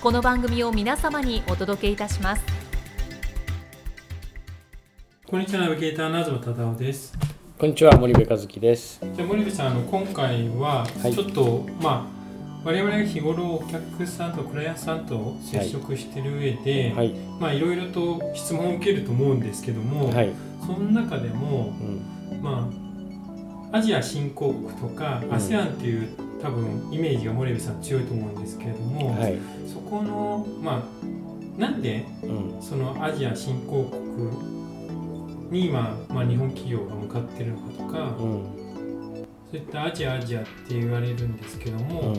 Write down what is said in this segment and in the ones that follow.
この番組を皆様にお届けいたします。こんにちはナビゲーターの東忠夫です。こんにちは森部和樹です。じゃあ森部さんあの今回ははい。ちょっと、まあ我々が日頃お客さんとクライアントさんと接触している上で、はい。まあいろいろと質問を受けると思うんですけども、はい。その中でもうん。まあアジア新興国とか、うん。ASEAN っていう多分イメージが森部さん強いと思うんですけれども、はい。そこのまあなんでうん。そのアジア新興国に今、まあ、日本企業が向かってるのかとか、うん。そういったアジアアジアって言われるんですけども、うん。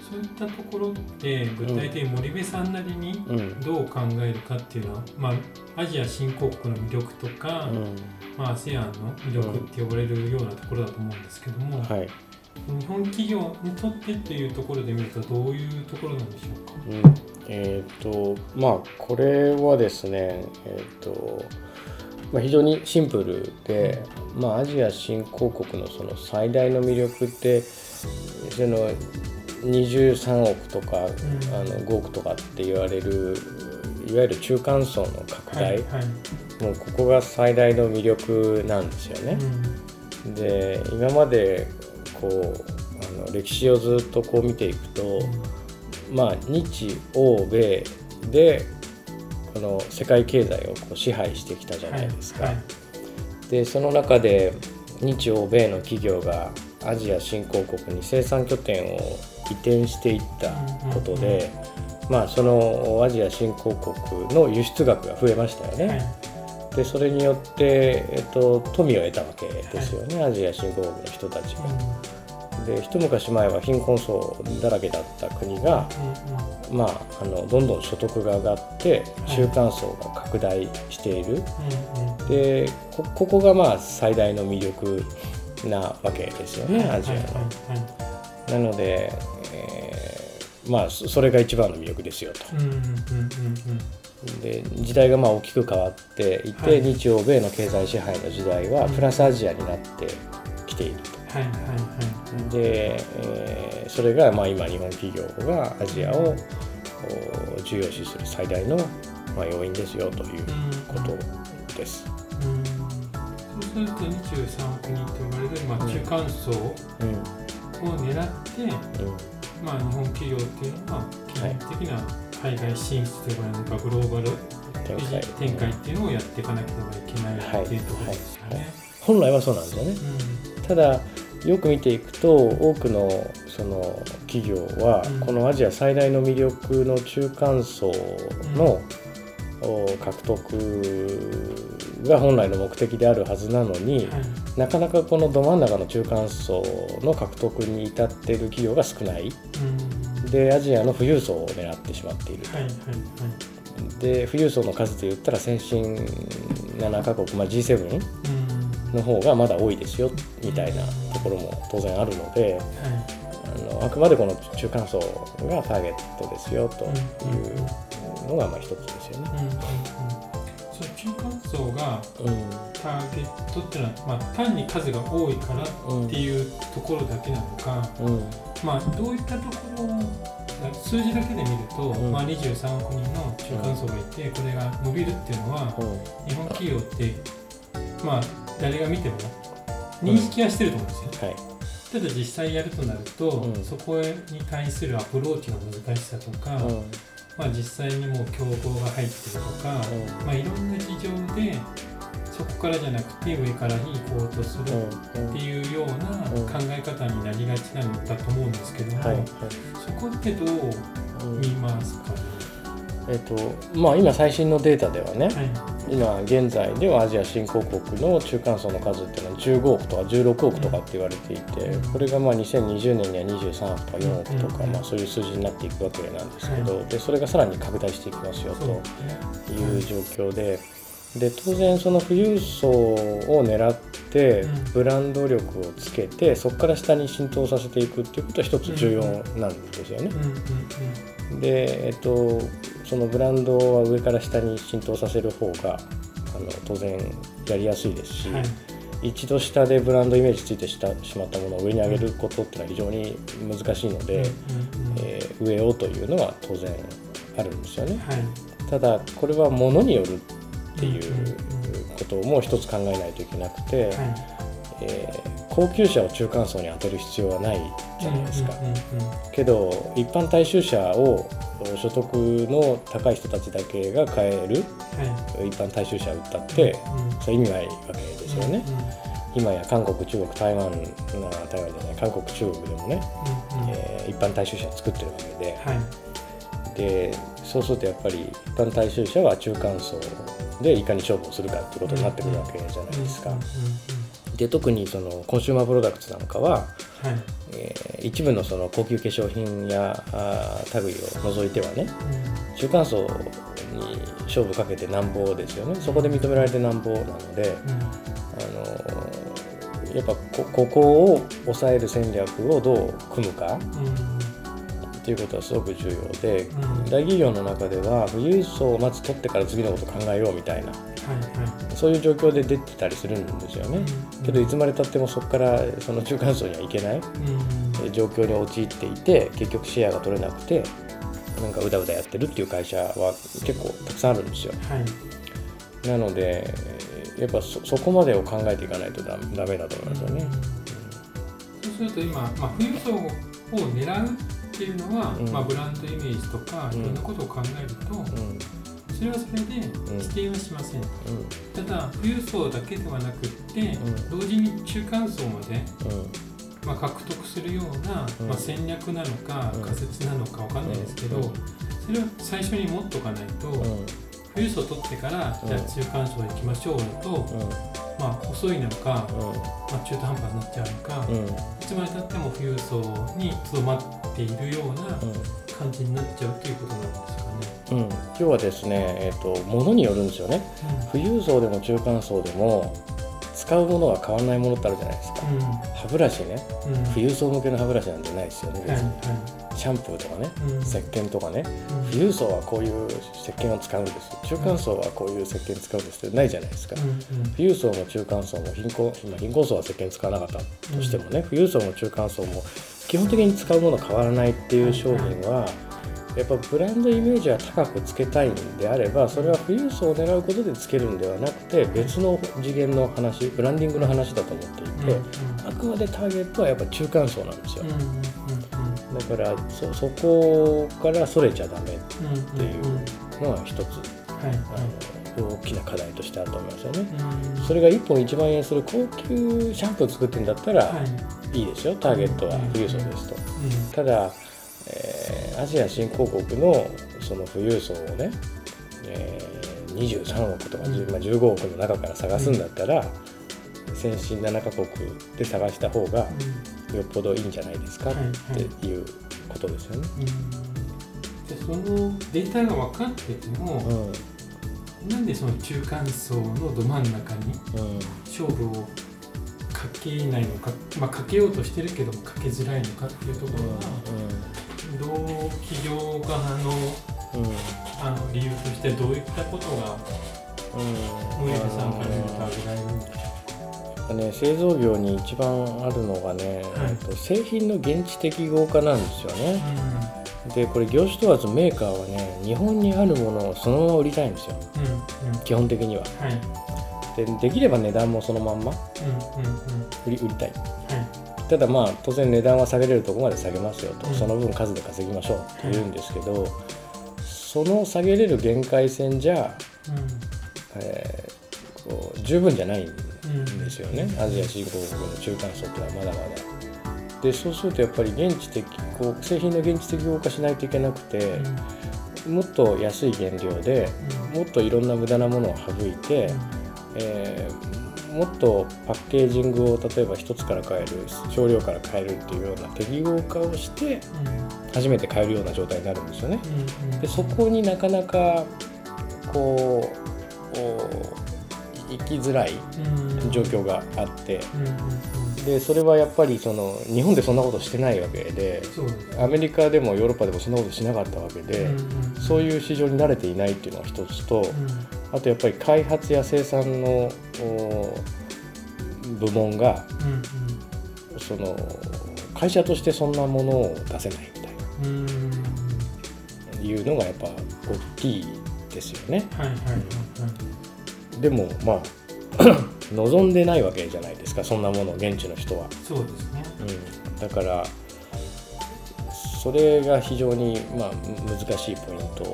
そういったところって具体的に森部さんなりにうん。どう考えるかっていうのは、まあ、アジア新興国の魅力とか、うん。まあ、ASEAN の魅力って呼ばれるようなところだと思うんですけども、はい。日本企業にとってっていうところで見るとどういうところなんでしょうか？うん。えっ、とまあこれはですねえっ、とまあ非常にシンプルで、まあアジア新興国のその最大の魅力ってその23億とか、ん。あの5億とかって言われるいわゆる中間層の拡大、はいはい。もうここが最大の魅力なんですよね。で今までこうあの歴史をずっとこう見ていくと、まあ日欧米でこの世界経済をこう支配してきたじゃないですか。はいでその中で日欧米の企業がアジア新興国に生産拠点を移転していったことで、まあそのアジア新興国の輸出額が増えましたよね。はいはいでそれによって、えっと、富を得たわけですよね、アジア新興国の人たちが。で一昔前は貧困層だらけだった国が、まあ、あのどんどん所得が上がってはい。中間層が拡大している、でこここがまあ最大の魅力なわけですよね、アジアの。はいはいなので、えーまあそそれが一番の魅力ですよと。で時代がまあ大きく変わっていて、はい。日欧米の経済支配の時代はプラスアジアになってきていると。はいはいはいで、えーそれがまあ今日本企業がアジアをお重要視する最大のまあ要因ですよということです。うん。そうすると23億人と呼ばれる、まあ、うん中間層をうん。狙って、うん。まあ、日本企業っていうのは基本的な海外進出と呼ばれるのかグローバル展開。展開っていうのをやっていかなければいけないっていうところですよね。本来はそうなんですよね。ただよく見ていくと多くのその企業はうん。このアジア最大の魅力の中間層のお獲得が本来の目的であるはずなのにうんはい。なかなかこのど真ん中の中間層の獲得に至っている企業が少ない。うんでアジアの富裕層を狙ってしまっているはいはいはい。で富裕層の数で言ったら先進7カ国、まあ、G7 うん。の方がまだ多いですよみたいなところも当然あるので。はい。あのあくまでこの中間層がターゲットですよというのがまあ一つですよね。うんうんうん。そう中間層がうターゲットっていうのは、まあ、単に数が多いからんっていうところだけなのか、うんまあ、どういったところ数字だけで見ると、うん。まあ、23億人の中間層がいて、これが伸びるっていうのは、うん。日本企業って、まあ、誰が見ても認識はしてると思うんですよ、はい。ただ実際やるとなると、うん。そこに対するアプローチの難しさとか、うん。まあ、実際にもう競合が入ってるとか、うん。まあ、いろんな事情でそこからじゃなくて上からに行こうとするっていうような考え方になりがちなんだと思うんですけども、はいはい。そこってどううん見ますかね、えっとまあ今最新のデータではね、はい。今現在ではアジア新興国の中間層の数っていうのは15億とか16億とかって言われていて、うん。これがまあ2020年には23億とか4億とか、うん。まあ、そういう数字になっていくわけなんですけど、でそれがさらに拡大していきますよという状況で。で当然その富裕層を狙ってうん。ブランド力をつけてそこから下に浸透させていくっていうことは一つ重要なんですよね。うんうんうん。で、えっと、そのブランドは上から下に浸透させる方があの当然やりやすいですし、はい。一度下でブランドイメージついてしたしまったものを上に上げることっていうのは非常に難しいので、うんうんうん。えー上をというのは当然あるんですよね。はい。ただこれは物によるっていうことも一つ考えないといけなくて、はい。えー高級車を中間層に当てる必要はないじゃないですか。けど一般大衆車を所得の高い人たちだけが買えるは一般大衆車を売ったってそれ意味ないわけですよね。今や韓国中国台湾な台湾じゃない。韓国中国でもね、えー一般大衆車作ってるわけで。はい。でそうするとやっぱり一般大衆車は中間層でいかに勝負をするかっていうことになってくるわけじゃないですか。うん。うんうんで特にそのコンシューマープロダクツなんかははい。えー一部のその高級化粧品やあー類を除いてはねうん。中間層に勝負かけてなんぼですよね。そこで認められてなんぼなので、うん。あのーやっぱこここを抑える戦略をどう組むかっていうことはすごく重要で、うん。大企業の中では富裕層をまず取ってから次のことを考えようみたいなはいはい。そういう状況で出てたりするんですよね。うん。けどいつまでたってもそこからその中間層にはいけない。うん。状況に陥っていて結局シェアが取れなくてなんかうだうだやってるっていう会社は結構たくさんあるんですよ。はい。なのでやっぱそそこまでを考えていかないとダメダメだと思いますよね。そうすると今、まあ、富裕層を狙うっていうのは、うん。まあ、ブランドイメージとかうん。いろんなことを考えると、うん。それはそれで否定はしません、うただ富裕層だけではなくって、ん。同時に中間層まで、まあ、獲得するような、うん。まあ、戦略なのかうん。仮説なのかわかんないですけど、うん。それは最初に持っとかないと、うん。富裕層取ってから、うん。じゃあ中間層行きましょうだと、まあ、遅いのか、まあ、中途半端になっちゃうのか、いつまでたっても富裕層にとどまっているような感じになっちゃうということなんですかね。うん。うん今日はですねえっ、と物によるんですよね。富裕層でも中間層でも使うものが変わらないものってあるじゃないですか。うん。歯ブラシね。うん。うん富裕層向けの歯ブラシなんてないですよね別はいにはシャンプーとかねいうん。石鹸とかね。うん。富裕層はこういう石鹸を使うんです。中間層はこういう石鹸使うんですってないじゃないですか。うん富裕層も中間層も貧困今貧困層は石鹸使わなかったとしてもね、富裕層も中間層も基本的に使うもの変わらないっていう商品はやっぱブランドイメージは高くつけたいんであればそれは富裕層を狙うことでつけるんではなくて別の次元の話ブランディングの話だと思っていて、あくまでターゲットはやっぱ中間層なんですよ。だからそそこからそれちゃダメっていうのは一つ。はい。あの大きな課題としてあると思いますよね。それが1本1万円する高級シャンプー作ってんだったらはい。いいですよ、ターゲットは富裕層ですと。ただ、えーアジア新興国のその富裕層をね、えー23億とか、うん。10まあ、15億の中から探すんだったら、先進7カ国で探した方がうん。よっぽどいいんじゃないですかっていうことですよね。うん。じゃあそのデータが分かってても、うんなんでその中間層のど真ん中にうん。勝負をかけないのか、まあ、かけようとしてるけどもかけづらいのかっていうところは、どう企業側のうん。うんあの理由としてどういったことがうん。森部さんから見ると挙げられるんでしょね、製造業に一番あるのがね、はい。えっと製品の現地適合化なんですようね。でこれ業種問わずメーカーはね日本にあるものをそのまま売りたいんですよ。うんうん。うん基本的には。はい。でできれば値段もそのまんまうんうんうん。売り売りたい。はい。ただまあ当然値段は下げれるところまで下げますよと、うん。その分数で稼ぎましょうって言うんですけど、その下げれる限界線じゃ、えー、こう十分じゃないんですよね、アジア新興国の中間層ってのはまだまだ。でそうするとやっぱり現地的こう製品の現地的合化しないといけなくて、もっと安い原料で、もっといろんな無駄なものを省いて、えー、もっとパッケージングを例えば1つから変える少量から変えるっていうような適合化をして初めて買えるような状態になるんですよね。でそこになかなかこう行きづらい状況があって。でそれはやっぱりその日本でそんなことしてないわけでアメリカでもヨーロッパでもそんなことしなかったわけで、そういう市場に慣れていないっていうのが一つと、あとやっぱり開発や生産の部門が、その会社としてそんなものを出せないみたいな、いうのがやっぱ大きいですよね。でもまあ 望んでないわけじゃないですかそんなもの現地の人は。そうですね、うん、だからそれが非常に、まあ、難しいポイント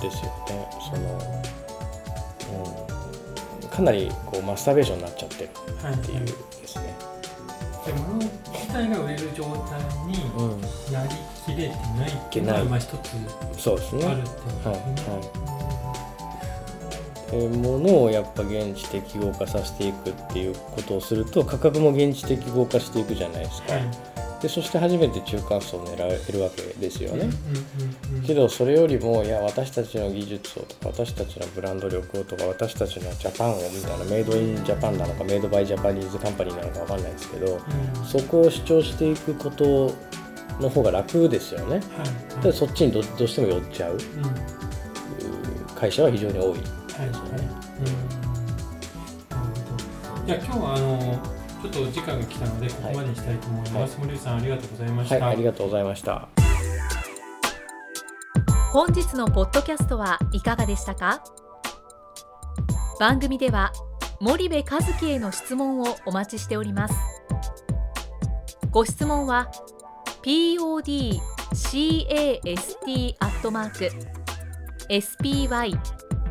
ですよね。そのうん、かなりこうマスターベーションになっちゃってるっていうですね。はいはい、で物自体が売れる状態になりきれてないっていうのが、まあ一つ。あるってことですね。はいはいものをやっぱ現地適合化させていくっていうことをすると価格も現地適合化していくじゃないですか、はい、でそして初めて中間層を狙えるわけですよね、けどそれよりもいや私たちの技術をとか私たちのブランド力をとか私たちのジャパンをみたいなメイドインジャパンなのかメイドバイジャパニーズカンパニーなのか分かんないですけど、うん、そこを主張していくことの方が楽ですよね、はい、でそっちにどうしても寄っちゃう、うん、会社は非常に多いはいですね。じゃあ今日はあのちょっと時間が来たのでここまでにしたいと思います。はい、森内さんありがとうございました、はい。ありがとうございました。本日のポッドキャストはいかがでしたか？番組では森部和樹への質問をお待ちしておりますご質問は podcast アットマーク spy